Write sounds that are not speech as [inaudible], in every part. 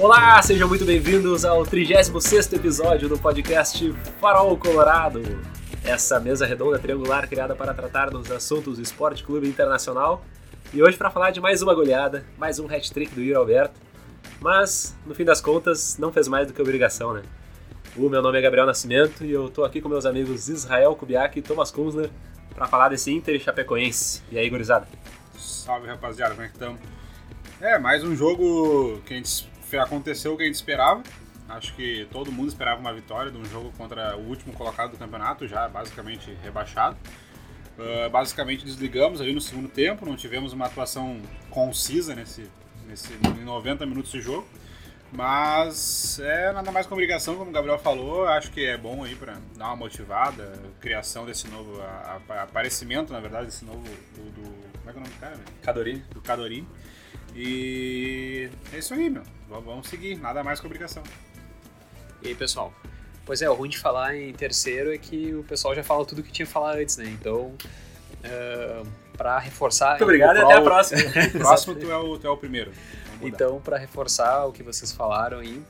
Olá, sejam muito bem-vindos ao 36º episódio do podcast Farol Colorado. Essa mesa redonda triangular criada para tratar dos assuntos do Esporte Clube Internacional. E hoje para falar de mais uma goleada, mais um hat-trick do Yuri Alberto. Mas, no fim das contas, não fez mais do que obrigação, né? O meu nome é Gabriel Nascimento e eu tô aqui com meus amigos Israel Kubiak e Thomas Kunzler para falar desse Inter Chapecoense. E aí, gurizada? Salve, rapaziada, como é que estamos? É, mais um jogo que a gente aconteceu o que a gente esperava. Acho que todo mundo esperava uma vitória de um jogo contra o último colocado do campeonato, já basicamente rebaixado. Uh, basicamente desligamos ali no segundo tempo, não tivemos uma atuação concisa nesse, nesse, em 90 minutos de jogo. Mas é nada mais com obrigação, como o Gabriel falou, acho que é bom aí para dar uma motivada, criação desse novo, a, a, aparecimento, na verdade, desse novo, do, do como é que é o nome do cara? Cadorini. Do Cadorini. E é isso aí, meu. Vamos seguir, nada mais que obrigação. E aí, pessoal? Pois é, o ruim de falar em terceiro é que o pessoal já fala tudo que tinha que falar antes, né? Então, uh, para reforçar. Muito obrigado e até a próxima. [laughs] próximo tu é, o, tu é o primeiro. Então, para reforçar o que vocês falaram aí,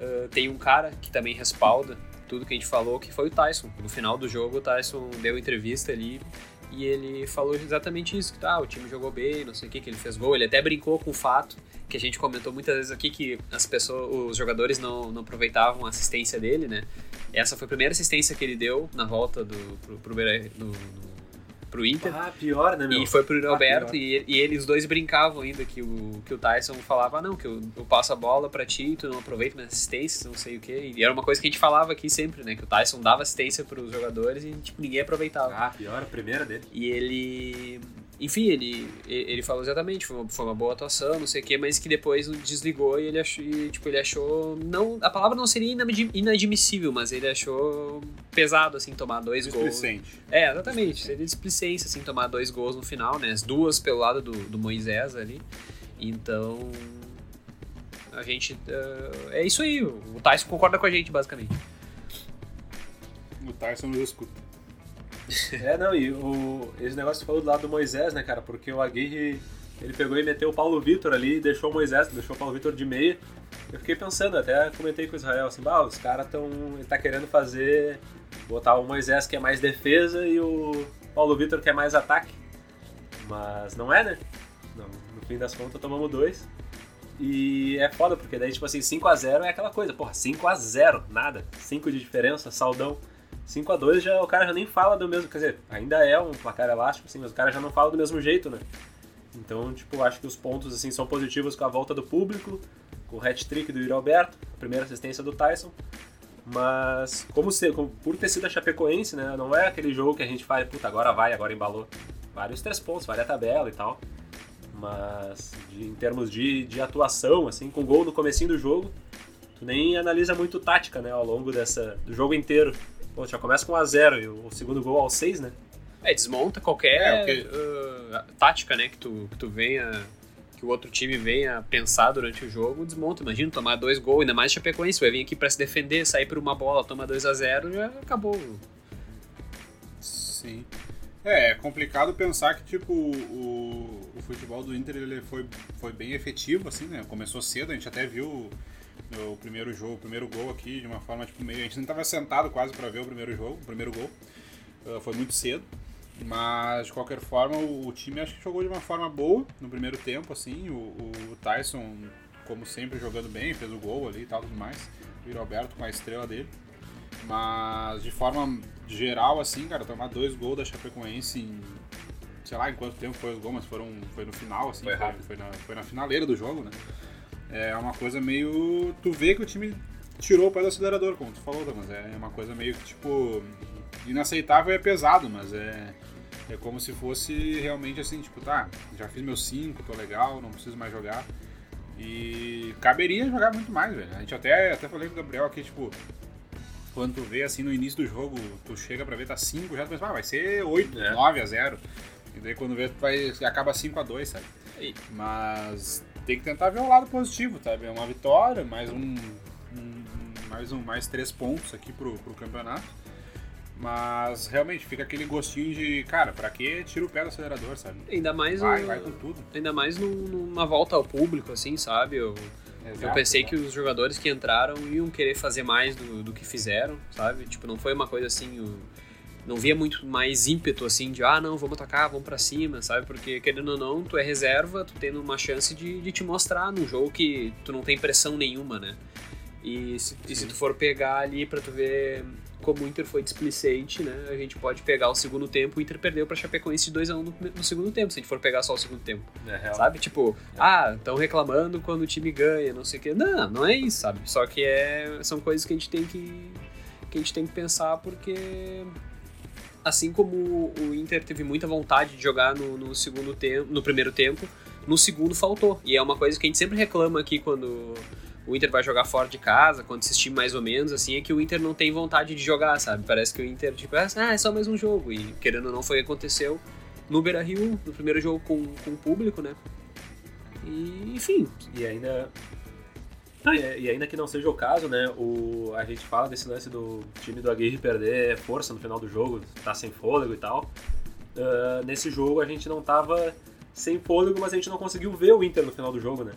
uh, tem um cara que também respalda tudo que a gente falou, que foi o Tyson. No final do jogo, o Tyson deu entrevista ali e ele falou exatamente isso, que tá, o time jogou bem, não sei o que, que ele fez gol. Ele até brincou com o fato que a gente comentou muitas vezes aqui que as pessoas, os jogadores não, não aproveitavam a assistência dele, né? Essa foi a primeira assistência que ele deu na volta do, pro, pro, do, pro Inter. Ah, pior, né, meu? E foi pro ah, Alberto e, e eles dois brincavam ainda que o, que o Tyson falava, ah, não, que eu, eu passo a bola pra ti, tu não aproveita minhas assistências, não sei o quê. E era uma coisa que a gente falava aqui sempre, né? Que o Tyson dava assistência pros jogadores e, tipo, ninguém aproveitava. Ah, pior, a primeira dele. E ele enfim, ele, ele falou exatamente, foi uma, foi uma boa atuação, não sei o quê, mas que depois desligou e ele achou, e, tipo, ele achou, não, a palavra não seria inadmissível, mas ele achou pesado, assim, tomar dois gols. É, exatamente, seria displicência, assim, tomar dois gols no final, né, as duas pelo lado do, do Moisés ali, então, a gente, uh, é isso aí, o Tyson concorda com a gente, basicamente. O Tyson nos escuta. [laughs] É, não, e o, esse negócio que falou do lado do Moisés, né, cara? Porque o Aguirre, ele pegou e meteu o Paulo Vitor ali e deixou o Moisés, deixou o Paulo Vitor de meia. Eu fiquei pensando, até comentei com o Israel, assim, bah, os caras estão. Tá querendo fazer. botar o Moisés que é mais defesa e o Paulo Vitor que é mais ataque. Mas não é, né? Não, no fim das contas tomamos dois. E é foda, porque daí, tipo assim, 5x0 é aquela coisa, porra, 5x0, nada. 5 de diferença, saldão. 5 a 2 já o cara já nem fala do mesmo, quer dizer, ainda é um placar elástico, assim, mas o cara já não fala do mesmo jeito, né? Então, tipo, acho que os pontos assim são positivos com a volta do público, com o hat-trick do Yuri Alberto, a primeira assistência do Tyson. Mas como, ser, como por ter sido a Chapecoense, né, não é aquele jogo que a gente fala, puta, agora vai, agora embalou. Vários três pontos, vale a tabela e tal. Mas de, em termos de, de atuação, assim, com gol no comecinho do jogo, tu nem analisa muito tática, né, ao longo dessa, do jogo inteiro. Pô, já começa com 1x0 e o segundo gol ao 6, né? É, desmonta qualquer é, uh, tática, né, que tu, que tu venha que o outro time venha pensar durante o jogo, desmonta. Imagina tomar dois gols, ainda mais Chapecoense, vai vir aqui para se defender, sair por uma bola, toma 2 a 0 já acabou. Sim. É, é complicado pensar que tipo o, o futebol do Inter ele foi, foi bem efetivo assim, né? Começou cedo, a gente até viu o primeiro jogo, o primeiro gol aqui, de uma forma tipo meio. A gente não estava sentado quase para ver o primeiro jogo, o primeiro gol. Uh, foi muito cedo. Mas de qualquer forma, o, o, time acho que jogou de uma forma boa no primeiro tempo, assim. O, o, Tyson, como sempre, jogando bem, fez o gol ali e tal, tudo mais. O Roberto com a estrela dele. Mas de forma geral, assim, cara, tomar dois gols da Chapecoense em. Sei lá em quanto tempo foi os gols, mas foram, foi no final, assim. Foi, foi, foi, na, foi na finaleira do jogo, né? É uma coisa meio. Tu vê que o time tirou o pé do acelerador, como tu falou, mas é uma coisa meio que, tipo, inaceitável e é pesado, mas é, é como se fosse realmente assim, tipo, tá, já fiz meus 5, tô legal, não preciso mais jogar. E caberia jogar muito mais, velho. A gente até, até falei com o Gabriel aqui, tipo, quando tu vê assim no início do jogo, tu chega pra ver, tá 5, já tu pensa, ah, vai ser 8, é. 9 a 0. E daí quando vê, tu vai, acaba 5 a 2 sabe? Mas tem que tentar ver o lado positivo, sabe? É uma vitória, mais um, um mais um mais três pontos aqui pro, pro campeonato. Mas realmente fica aquele gostinho de, cara, pra que tira o pé do acelerador, sabe? Ainda mais vai, vai com tudo. Ainda mais numa volta ao público, assim, sabe? Eu, Exato, eu pensei que os jogadores que entraram iam querer fazer mais do, do que fizeram, sabe? Tipo, não foi uma coisa assim. O, não via muito mais ímpeto assim de, ah, não, vamos atacar, vamos para cima, sabe? Porque querendo ou não, tu é reserva, tu tendo uma chance de, de te mostrar num jogo que tu não tem pressão nenhuma, né? E se, e se tu for pegar ali para tu ver como o Inter foi displicente, né? A gente pode pegar o segundo tempo, o Inter perdeu pra Chapecoense de 2x1 no, no, segundo tempo, se a gente for pegar só o segundo tempo. É sabe? Tipo, é. ah, estão reclamando quando o time ganha, não sei o quê. Não, não é isso, sabe? Só que é, são coisas que a gente tem que, que a gente tem que pensar porque assim como o Inter teve muita vontade de jogar no, no segundo tempo, no primeiro tempo, no segundo faltou. E é uma coisa que a gente sempre reclama aqui quando o Inter vai jogar fora de casa, quando assistir mais ou menos, assim, é que o Inter não tem vontade de jogar, sabe? Parece que o Inter, tipo, ah, é só mais um jogo. E querendo ou não, foi o que aconteceu no Beira Rio, no primeiro jogo com, com o público, né? E, enfim. E ainda. E ainda que não seja o caso, né? O, a gente fala desse lance do time do Aguirre perder força no final do jogo, tá sem fôlego e tal. Uh, nesse jogo a gente não tava sem fôlego, mas a gente não conseguiu ver o Inter no final do jogo, né?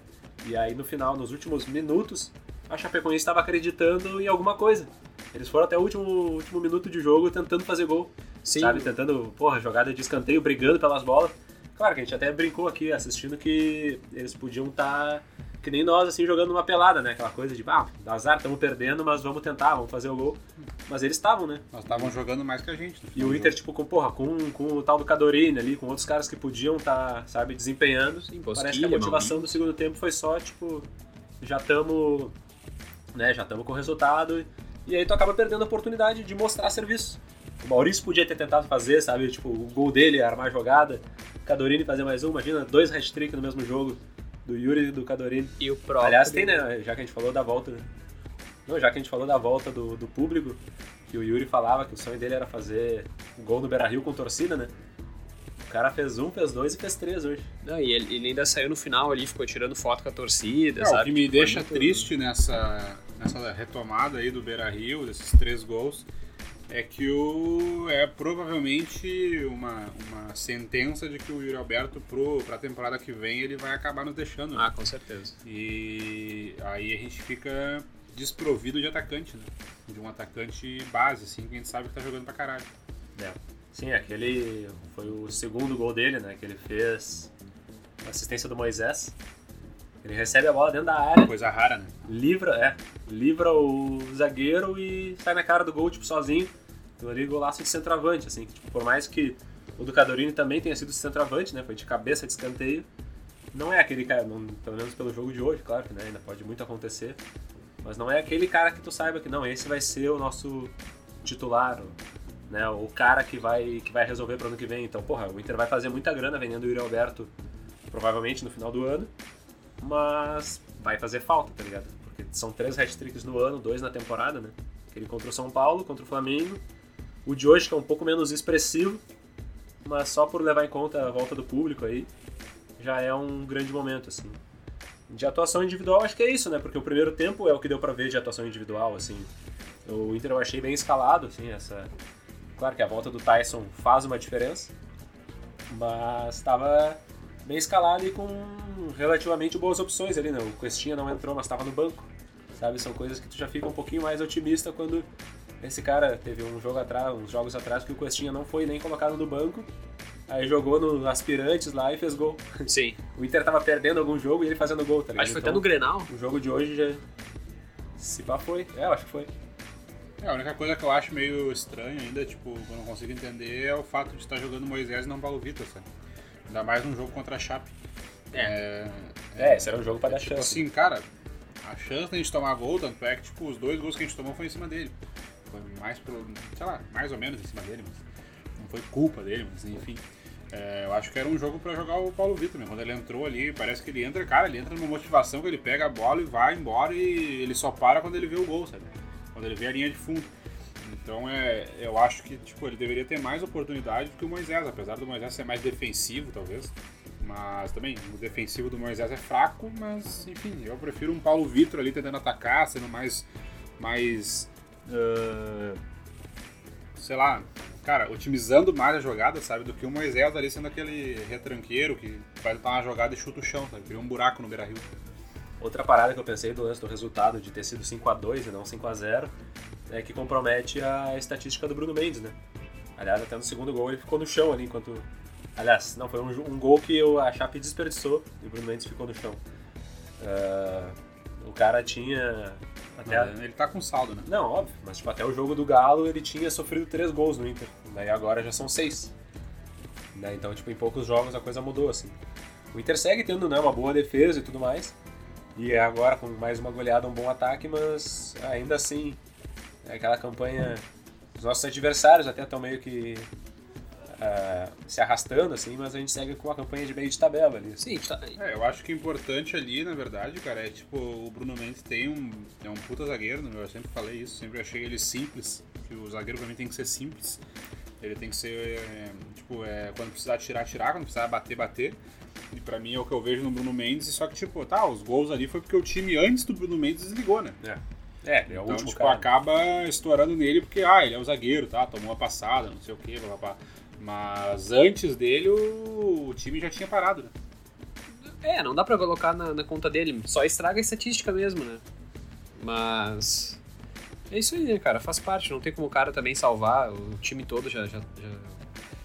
E aí no final, nos últimos minutos, a Chapecoense estava acreditando em alguma coisa. Eles foram até o último, último minuto de jogo tentando fazer gol. Sim. Sabe? Tentando, porra, jogada de escanteio, brigando pelas bolas. Claro que a gente até brincou aqui assistindo que eles podiam estar tá, que nem nós, assim, jogando uma pelada, né? Aquela coisa de, ah, azar, estamos perdendo, mas vamos tentar, vamos fazer o gol. Mas eles estavam, né? Nós estavam jogando mais que a gente. E o Inter, tipo, com, porra, com, com o tal do Cadorini ali, com outros caras que podiam estar, tá, sabe, desempenhando. Sim, parece que a motivação do segundo tempo foi só, tipo, já estamos, né, já estamos com o resultado. E aí tu acaba perdendo a oportunidade de mostrar serviço. O Maurício podia ter tentado fazer, sabe, tipo, o gol dele, armar jogada. Cadorini fazer mais um, imagina, dois hat-trick no mesmo jogo. Do Yuri e do Cadorini. E o próprio... Aliás, tem, né, já que a gente falou da volta não, já que a gente falou da volta do, do público, que o Yuri falava que o sonho dele era fazer um gol no Beira-Rio com torcida, né? O cara fez um, fez dois e fez três hoje. Não, e ele, ele ainda saiu no final ali, ficou tirando foto com a torcida, Não, sabe? O que me tipo, deixa muito... triste nessa, nessa retomada aí do Beira-Rio, desses três gols, é que o, é provavelmente uma, uma sentença de que o Yuri Alberto para a temporada que vem ele vai acabar nos deixando. Né? Ah, com certeza. E aí a gente fica desprovido de atacante, né? De um atacante base, assim, que a gente sabe que tá jogando pra caralho. É. Sim, aquele foi o segundo gol dele, né? Que ele fez assistência do Moisés. Ele recebe a bola dentro da área. Coisa rara, né? Livra, é. Livra o zagueiro e sai na cara do gol, tipo, sozinho. Então ali golaço de centroavante, assim. Que, tipo, por mais que o do Cadorini também tenha sido centroavante, né? Foi de cabeça de escanteio. Não é aquele cara, não, pelo menos pelo jogo de hoje, claro que né, ainda pode muito acontecer. Mas não é aquele cara que tu saiba que não, esse vai ser o nosso titular, né? O cara que vai, que vai resolver pro ano que vem. Então, porra, o Inter vai fazer muita grana vendendo o Yuri Alberto provavelmente no final do ano, mas vai fazer falta, tá ligado? Porque são três hat-tricks no ano, dois na temporada, né? Aquele contra o São Paulo, contra o Flamengo. O de hoje que é um pouco menos expressivo, mas só por levar em conta a volta do público aí, já é um grande momento, assim. De atuação individual, acho que é isso, né? Porque o primeiro tempo é o que deu para ver de atuação individual, assim. O Inter eu achei bem escalado, assim, essa... Claro que a volta do Tyson faz uma diferença, mas estava bem escalado e com relativamente boas opções ali, né? O Questinha não entrou, mas estava no banco, sabe? São coisas que tu já fica um pouquinho mais otimista quando esse cara teve um jogo atrás, uns jogos atrás que o Questinha não foi nem colocado no banco Aí jogou no Aspirantes lá e fez gol. [laughs] Sim. O Inter tava perdendo algum jogo e ele fazendo gol, tá ligado? Acho que foi então, até no Grenal. O jogo de hoje já. Se pá foi. É, eu acho que foi. É, a única coisa que eu acho meio estranho ainda, tipo, que eu não consigo entender é o fato de estar jogando Moisés e não Paulo Vitor, sabe? Ainda mais num jogo contra a Chape. É. É, é esse era um jogo pra é, dar tipo chance. assim, cara, a chance de a gente tomar gol, tanto é que, tipo, os dois gols que a gente tomou foi em cima dele. Foi mais pelo. sei lá, mais ou menos em cima dele, mas. Não foi culpa dele, mas enfim. É, eu acho que era um jogo para jogar o Paulo Vitor mesmo. Quando ele entrou ali, parece que ele entra, cara, ele entra numa motivação que ele pega a bola e vai embora e ele só para quando ele vê o gol, sabe? Quando ele vê a linha de fundo. Então é, eu acho que tipo, ele deveria ter mais oportunidade do que o Moisés, apesar do Moisés ser mais defensivo, talvez. Mas também, o defensivo do Moisés é fraco, mas enfim, eu prefiro um Paulo Vitor ali tentando atacar, sendo mais. mais. Uh, sei lá, cara, otimizando mais a jogada, sabe? Do que o Moisés ali sendo aquele retranqueiro que dar uma jogada e chuta o chão, sabe? Cria um buraco no Beira Rio. outra parada que eu pensei do lance do resultado de ter sido 5 a 2 e não 5 a 0 é que compromete a estatística do Bruno Mendes, né? Aliás, até no segundo gol ele ficou no chão ali enquanto. Aliás, não, foi um, um gol que eu, a Chape desperdiçou e o Bruno Mendes ficou no chão. Uh, o cara tinha. Até a... Ele tá com saldo, né? Não, óbvio, mas tipo, até o jogo do Galo ele tinha sofrido três gols no Inter. Daí agora já são seis. Né? Então, tipo, em poucos jogos a coisa mudou, assim. O Inter segue tendo né, uma boa defesa e tudo mais. E é agora com mais uma goleada, um bom ataque, mas ainda assim, é aquela campanha. Os nossos adversários até estão meio que uh, se arrastando, assim, mas a gente segue com uma campanha de meio de tabela ali. Sim, tá. É, eu acho que o importante ali, na verdade, cara, é tipo, o Bruno Mendes tem um. É um puta zagueiro, né? eu sempre falei isso, sempre achei ele simples. Que o zagueiro pra mim tem que ser simples. Ele tem que ser, é, tipo, é, quando precisar tirar, tirar, quando precisar bater, bater. E pra mim é o que eu vejo no Bruno Mendes, só que, tipo, tá, os gols ali foi porque o time antes do Bruno Mendes desligou, né? É. É, é o então, último tipo, cara. acaba estourando nele porque, ah, ele é o zagueiro, tá? Tomou uma passada, não sei o que, blá, blá, Mas antes dele, o, o time já tinha parado, né? É, não dá pra colocar na, na, conta dele, só estraga a estatística mesmo, né? Mas. É isso aí, né, cara? Faz parte, não tem como o cara também salvar, o time todo já, já, já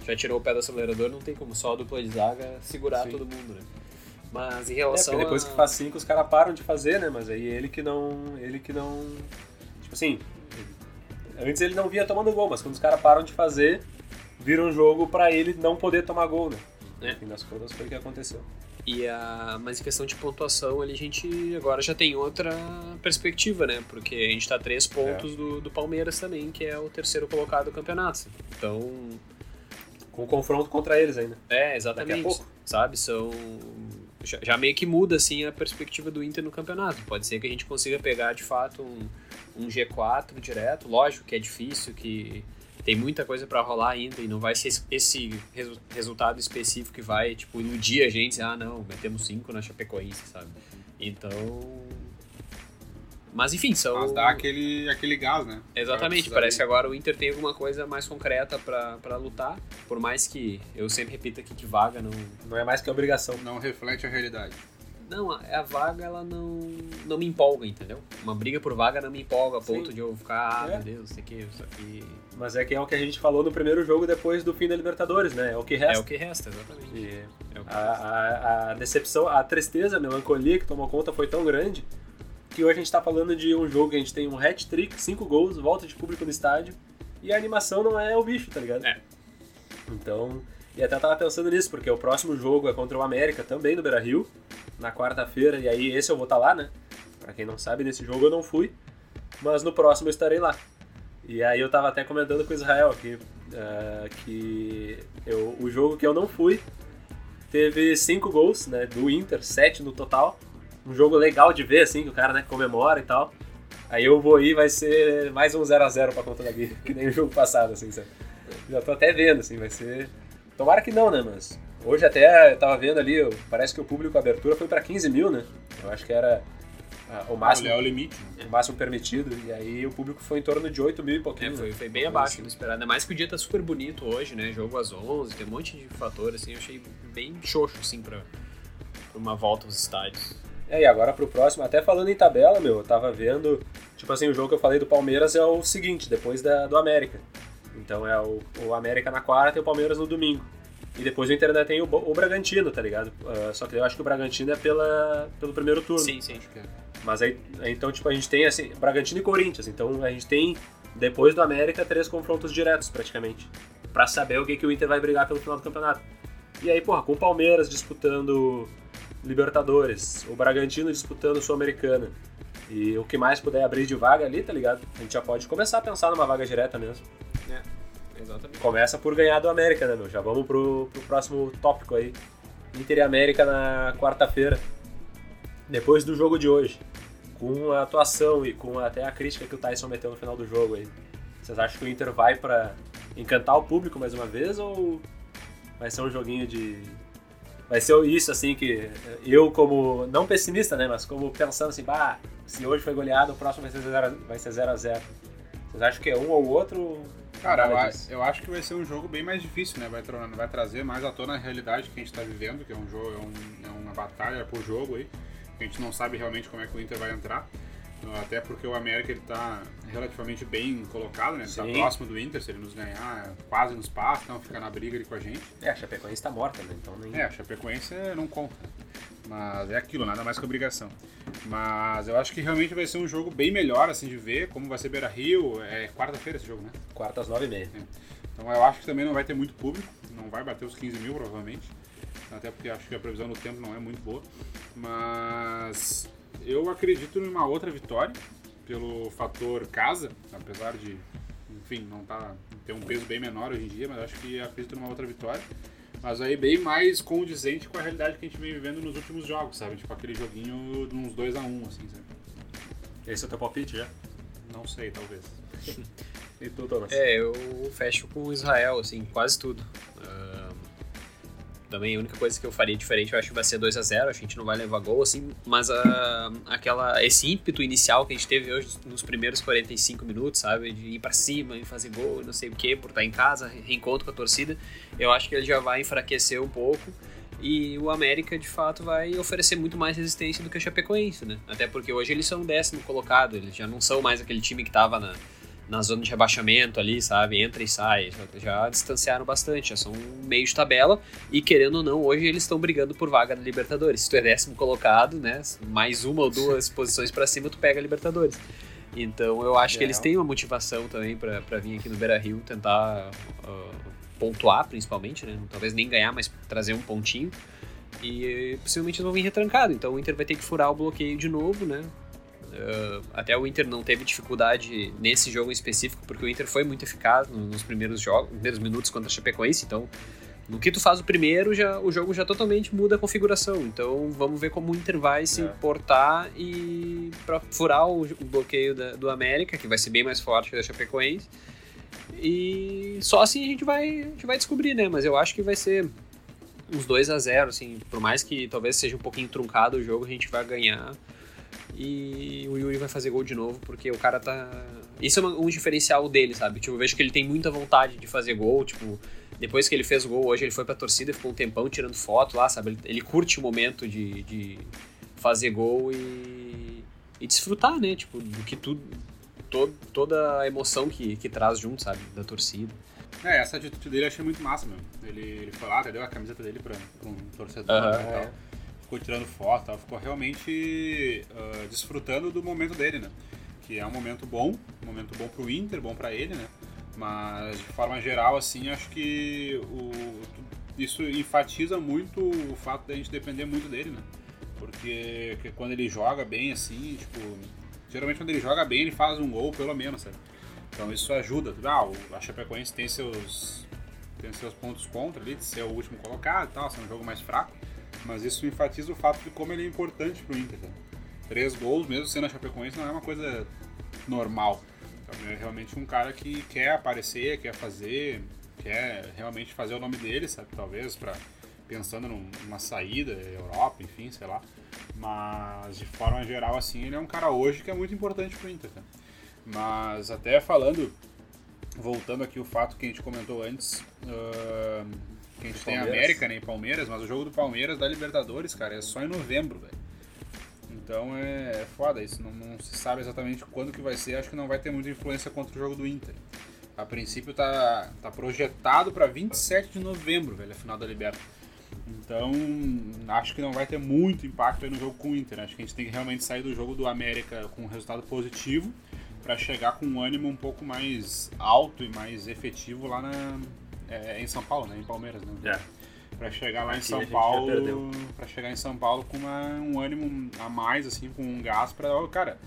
já tirou o pé do acelerador, não tem como só a dupla de zaga segurar Sim. todo mundo, né? Mas em relação é, depois a... que faz cinco, os caras param de fazer, né? Mas aí ele que não. Ele que não. Tipo assim. Antes ele não via tomando gol, mas quando os caras param de fazer, vira um jogo para ele não poder tomar gol, né? É. No fim das contas foi o que aconteceu. E a, mas em questão de pontuação, ali a gente agora já tem outra perspectiva, né? Porque a gente tá a três pontos é. do, do Palmeiras também, que é o terceiro colocado do campeonato. Então, com confronto contra eles ainda. É, exatamente. Daqui a pouco. Sabe, são. Já, já, meio que muda assim a perspectiva do Inter no campeonato. Pode ser que a gente consiga pegar de fato um, um G4 direto. Lógico que é difícil, que tem muita coisa para rolar ainda e não vai ser esse resu resultado específico que vai, tipo, iludir a gente. Ah, não, metemos 5 na Chapecoense, sabe? Então, mas enfim, são. Mas dá aquele, aquele gás, né? Exatamente, parece que agora o Inter tem alguma coisa mais concreta para lutar. Por mais que eu sempre repito aqui que vaga não. Não é mais que obrigação. Não reflete a realidade. Não, a, vaga ela não, não me empolga, entendeu? Uma briga por vaga não me empolga a ponto Sim. de eu ficar, ah, é. meu Deus, sei que, isso aqui. Mas é que é o que a gente falou no primeiro jogo depois do fim da Libertadores, né? É o que resta. É o que resta, exatamente. E é a, a, a, decepção, a tristeza, a melancolia que tomou conta foi tão grande que hoje a gente tá falando de um jogo que a gente tem um hat-trick, cinco gols, volta de público no estádio, e a animação não é o bicho, tá ligado? É. Então, e até tava pensando nisso, porque o próximo jogo é contra o América, também no Beira-Rio, na quarta-feira, e aí esse eu vou estar tá lá, né? Pra quem não sabe, nesse jogo eu não fui, mas no próximo eu estarei lá. E aí eu tava até comentando com o Israel aqui, uh, que eu, o jogo que eu não fui teve cinco gols, né, do Inter, sete no total, um jogo legal de ver, assim, que o cara né, comemora e tal. Aí eu vou ir vai ser mais um 0x0 pra conta da Gui, [laughs] que nem o jogo passado, assim, sabe? Já tô até vendo, assim, vai ser. Tomara que não, né, mas. Hoje até eu tava vendo ali, parece que o público abertura foi pra 15 mil, né? Eu acho que era ah, o máximo. é o limite. O máximo permitido. E aí o público foi em torno de 8 mil e pouquinho. É, foi, foi bem abaixo assim. do esperado. Ainda mais que o dia tá super bonito hoje, né? Jogo às 11, tem um monte de fator, assim. Eu achei bem xoxo, assim, pra, pra uma volta aos estádios. É, e agora pro próximo, até falando em tabela, meu, eu tava vendo, tipo assim, o jogo que eu falei do Palmeiras é o seguinte, depois da, do América. Então é o, o América na quarta e o Palmeiras no domingo. E depois o Inter ainda tem o, o Bragantino, tá ligado? Uh, só que eu acho que o Bragantino é pela, pelo primeiro turno. Sim, sim, acho que é. Mas aí, então, tipo, a gente tem, assim, Bragantino e Corinthians. Então a gente tem, depois do América, três confrontos diretos, praticamente. para saber o que, que o Inter vai brigar pelo final do campeonato. E aí, porra, com o Palmeiras disputando Libertadores, o Bragantino disputando Sul-Americana. E o que mais puder abrir de vaga ali, tá ligado? A gente já pode começar a pensar numa vaga direta mesmo. É, exatamente. Começa por ganhar do América, né, meu? Já vamos pro, pro próximo tópico aí. Inter e América na quarta-feira. Depois do jogo de hoje. Com a atuação e com até a crítica que o Tyson meteu no final do jogo aí. Vocês acham que o Inter vai para encantar o público mais uma vez ou vai ser um joguinho de vai ser isso, assim, que eu como, não pessimista, né, mas como pensando assim, bah, se hoje foi goleado, o próximo vai ser 0 vai ser 0 a 0 Vocês acham que é um ou outro? Cara, eu, eu, acho que vai ser um jogo bem mais difícil, né? Vai, vai trazer mais à tona a realidade que a gente está vivendo, que é um jogo, é, um, é uma batalha por jogo aí. A gente não sabe realmente como é que o Inter vai entrar. Até porque o América ele tá relativamente bem colocado, né? Ele tá próximo do Inter, se ele nos ganhar, quase nos passa, então fica na briga ali com a gente. É, a Chapecoense tá morta, né? Então nem... É, a Chapecoense não conta. Mas é aquilo, nada mais que obrigação. Mas eu acho que realmente vai ser um jogo bem melhor, assim, de ver, como vai ser Beira Rio. É quarta-feira esse jogo, né? Quarta às nove e meia. É. Então eu acho que também não vai ter muito público, não vai bater os 15 mil provavelmente. Até porque acho que a previsão do tempo não é muito boa. Mas eu acredito em uma outra vitória, pelo fator casa, apesar de, enfim, não tá, ter um peso bem menor hoje em dia, mas acho que acredito numa outra vitória. Mas aí bem mais condizente com a realidade que a gente vem vivendo nos últimos jogos, sabe? Tipo aquele joguinho de uns 2x1, um, assim, sabe? Esse é o teu palpite já? Não sei, talvez. [laughs] e tu, Thomas? É, eu fecho com Israel, assim, quase tudo. Uh, também a única coisa que eu faria diferente, eu acho que vai ser 2 a 0 a gente não vai levar gol, assim, mas a, aquela, esse ímpeto inicial que a gente teve hoje nos primeiros 45 minutos, sabe, de ir para cima e fazer gol e não sei o que, por estar em casa, reencontro com a torcida, eu acho que ele já vai enfraquecer um pouco e o América, de fato, vai oferecer muito mais resistência do que o Chapecoense, né, até porque hoje eles são décimo colocado, eles já não são mais aquele time que estava na na zona de rebaixamento ali, sabe? Entra e sai. Já, já, distanciaram bastante, já são meio de tabela. E querendo ou não, hoje eles estão brigando por vaga na Libertadores. Se tu é décimo colocado, né? Mais uma ou duas posições para cima, tu pega a Libertadores. Então eu acho que eles têm uma motivação também para vir aqui no Beira Rio tentar uh, pontuar, principalmente, né? Talvez nem ganhar, mas trazer um pontinho. E possivelmente eles vão vir retrancado. Então o Inter vai ter que furar o bloqueio de novo, né? Uh, até o Inter não teve dificuldade nesse jogo em específico, porque o Inter foi muito eficaz nos primeiros jogos, primeiros minutos contra a Chapecoense, então no que tu faz o primeiro, já, o jogo já totalmente muda a configuração. Então vamos ver como o Inter vai se é. portar e para furar o, o bloqueio da, do América, que vai ser bem mais forte que da Chapecoense. E só assim a gente vai, a gente vai descobrir, né? Mas eu acho que vai ser uns 2 a 0 assim, por mais que talvez seja um pouquinho truncado o jogo, a gente vai ganhar e o Yuri vai fazer gol de novo, porque o cara tá. Isso é um diferencial dele, sabe? Tipo, eu vejo que ele tem muita vontade de fazer gol, tipo, depois que ele fez gol hoje, ele foi pra torcida, ficou um tempão tirando foto lá, sabe? Ele, ele curte o momento de, de fazer gol e, e desfrutar, né? Tipo, do que tudo. Todo, toda a emoção que, que traz junto, sabe? Da torcida. É, essa atitude dele eu achei muito massa, meu. Ele, ele foi lá, deu a camiseta dele pra, pra um torcedor uhum, e tal. Ficou tirando foto, ficou realmente uh, desfrutando do momento dele, né? Que é um momento bom, um momento bom pro Inter, bom para ele, né? Mas de forma geral, assim, acho que o, isso enfatiza muito o fato da gente depender muito dele, né? Porque quando ele joga bem, assim, tipo, geralmente quando ele joga bem, ele faz um gol, pelo menos, sabe? Então isso ajuda. Ah, a Chapecoense tem seus, tem seus pontos contra ali, de ser o último colocado e tal, ser um jogo mais fraco. Mas isso enfatiza o fato de como ele é importante pro Inter. Tá? Três gols, mesmo sendo a Chapecoense, não é uma coisa normal. Então, é realmente um cara que quer aparecer, quer fazer, quer realmente fazer o nome dele, sabe? Talvez para pensando numa saída, Europa, enfim, sei lá. Mas de forma geral, assim, ele é um cara hoje que é muito importante pro Inter. Mas até falando, voltando aqui o fato que a gente comentou antes, uh, que a gente tem América nem né, Palmeiras, mas o jogo do Palmeiras da Libertadores, cara, é só em novembro, velho. Então é, é foda isso, não, não, se sabe exatamente quando que vai ser, acho que não vai ter muita influência contra o jogo do Inter. A princípio tá, tá projetado para 27 de novembro, velho, a final da Libertadores. Então, acho que não vai ter muito impacto aí no jogo com o Inter. Né? Acho que a gente tem que realmente sair do jogo do América com um resultado positivo para chegar com um ânimo um pouco mais alto e mais efetivo lá na, é, em São Paulo, né? Em Palmeiras, né? É. Pra chegar lá Aqui em São Paulo. Pra chegar em São Paulo com uma, um ânimo a mais, assim, com um gás pra. Cara,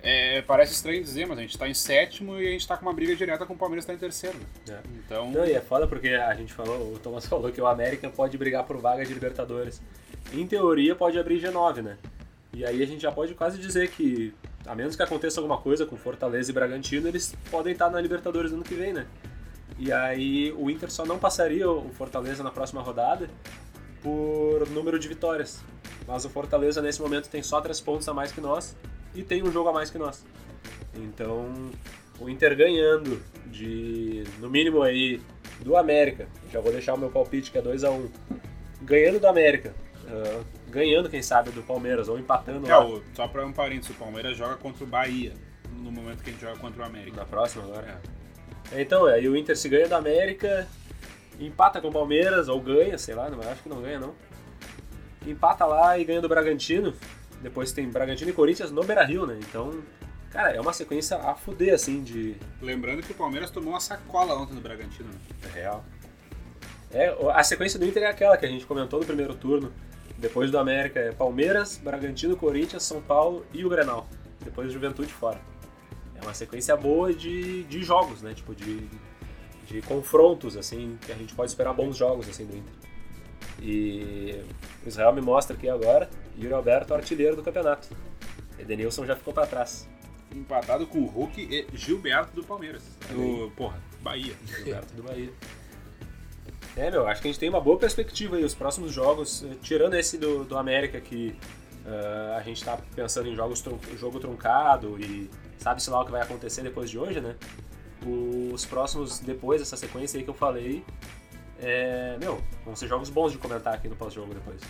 é, parece estranho dizer, mas a gente tá em sétimo e a gente tá com uma briga direta com o Palmeiras que tá em terceiro. Né? É. Então... Não, e é foda porque a gente falou, o Thomas [laughs] falou que o América pode brigar por vaga de Libertadores. Em teoria pode abrir G9, né? E aí a gente já pode quase dizer que, a menos que aconteça alguma coisa com Fortaleza e Bragantino, eles podem estar na Libertadores ano que vem, né? E aí o Inter só não passaria o Fortaleza na próxima rodada por número de vitórias. Mas o Fortaleza nesse momento tem só três pontos a mais que nós e tem um jogo a mais que nós. Então o Inter ganhando de no mínimo aí do América, já vou deixar o meu palpite que é 2 a 1 um. ganhando do América, uh, ganhando, quem sabe, do Palmeiras, ou empatando É, lá. o, só pra um parênteses, o Palmeiras joga contra o Bahia no momento que a gente joga contra o América. Na próxima agora. Então, aí o Inter se ganha da América, empata com o Palmeiras, ou ganha, sei lá, não, acho que não ganha não. Empata lá e ganha do Bragantino. Depois tem Bragantino e Corinthians no Beira-Rio, né? Então, cara, é uma sequência a fuder, assim, de... Lembrando que o Palmeiras tomou uma sacola ontem no Bragantino. né? É real. É, a sequência do Inter é aquela que a gente comentou no primeiro turno. Depois do América é Palmeiras, Bragantino, Corinthians, São Paulo e o Grenal. Depois Juventude fora. É uma sequência boa de, de jogos, né? Tipo, de, de confrontos, assim, que a gente pode esperar bons jogos, assim, do Inter. E o Israel me mostra aqui agora, Yuri Alberto, artilheiro do campeonato. Edenilson já ficou para trás. Empatado com o Hulk e Gilberto do Palmeiras. Do, porra, Bahia. Gilberto do Bahia. É, meu, acho que a gente tem uma boa perspectiva aí. Os próximos jogos, eh, tirando esse do, do América, que eh, a gente tá pensando em jogos trum- jogo truncado e sabe-se lá o que vai acontecer depois de hoje, né? Os próximos, depois dessa sequência aí que eu falei, é, meu, vão ser jogos bons de comentar aqui no pós-jogo depois.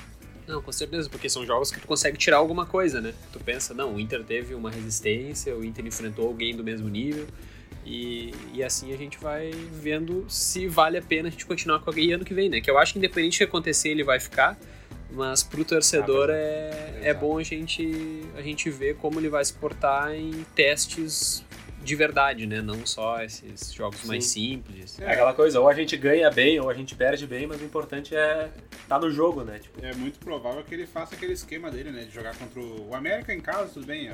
Não, com certeza, porque são jogos que tu consegue tirar alguma coisa, né? Tu pensa, não, o Inter teve uma resistência, o Inter enfrentou alguém do mesmo nível, e, e assim a gente vai vendo se vale a pena a gente continuar com alguém ano que vem, né? Que eu acho que independente do que acontecer, ele vai ficar, mas pro torcedor Ah, é, é Exato. bom a gente, a gente ver como ele vai se portar em testes de verdade, né? Não só esses jogos mais simples. É aquela coisa, ou a gente ganha bem ou a gente perde bem, mas o importante é estar no jogo, né? Tipo, É muito provável que ele faça aquele esquema dele, né? De jogar contra o América em casa, tudo bem. É,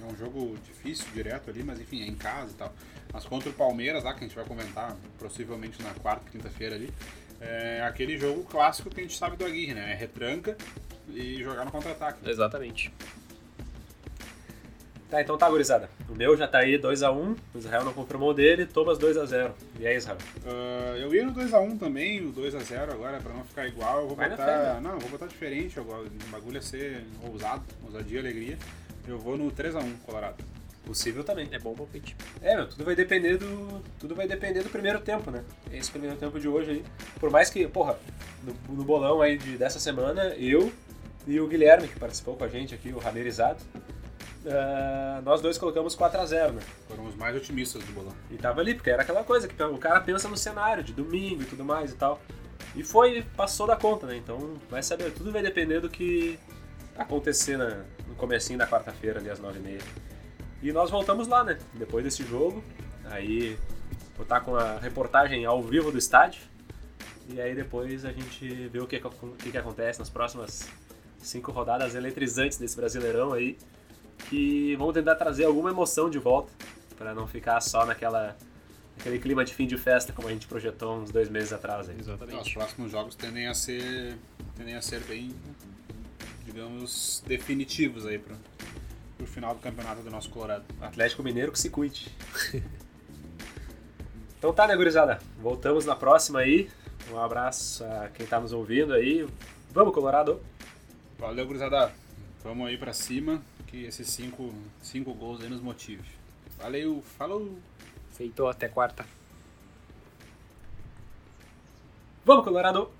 é um jogo difícil, direto ali, mas enfim, é em casa e tal. Mas contra o Palmeiras, lá, que a gente vai comentar possivelmente na quarta, quinta-feira ali, é aquele jogo clássico que a gente sabe do Aguirre, né? É retranca e jogar no contra-ataque. Exatamente. Tá, então tá, gurizada. O meu já tá aí 2x1, o Israel não confirmou dele, Thomas 2x0. E aí, Israel? Ah, eu ia no 2x1 também, o 2x0 agora, pra não ficar igual, eu vou Vai botar. fé, né? Não, eu vou botar diferente, gosto- o bagulho é ser ousado, ousadia e alegria. Eu vou no 3x1, Colorado. Possível também. É bom palpite. É, meu, tudo vai depender do. Tudo vai depender do primeiro tempo, né? Esse primeiro tempo de hoje aí. Por mais que, porra, no, no bolão aí de, dessa semana, eu e o Guilherme, que participou com a gente aqui, o Rameirizado, ah, nós dois colocamos 4x0, né? Foram os mais otimistas do bolão. E tava ali, porque era aquela coisa que o cara pensa no cenário de domingo e tudo mais e tal. E foi, passou da conta, né? Então, vai saber, tudo vai depender do que acontecer na- no comecinho da quarta-feira, ali às 9h30. E nós voltamos lá, né? Depois desse jogo. Aí, vou estar com a reportagem ao vivo do estádio. E aí depois a gente vê o que, que, o que que acontece nas próximas cinco rodadas eletrizantes desse Brasileirão aí. Que vão tentar trazer alguma emoção de volta. Pra não ficar só naquela aquele clima de fim de festa como a gente projetou uns dois meses atrás. Aí. Os Exatamente. próximos jogos tendem a ser, tendem a ser bem, digamos, definitivos aí pro, pro final do campeonato do nosso Colorado. Atlético Mineiro que se cuide. [laughs] então tá, né, gurizada? Voltamos na próxima aí. Um abraço a quem tá nos ouvindo aí. Vamos, Colorado! Valeu, gurizada. Vamos aí pra cima, que esses cinco, cinco gols aí nos motive. Valeu, falou! Feito até quarta. Vamos, Colorado!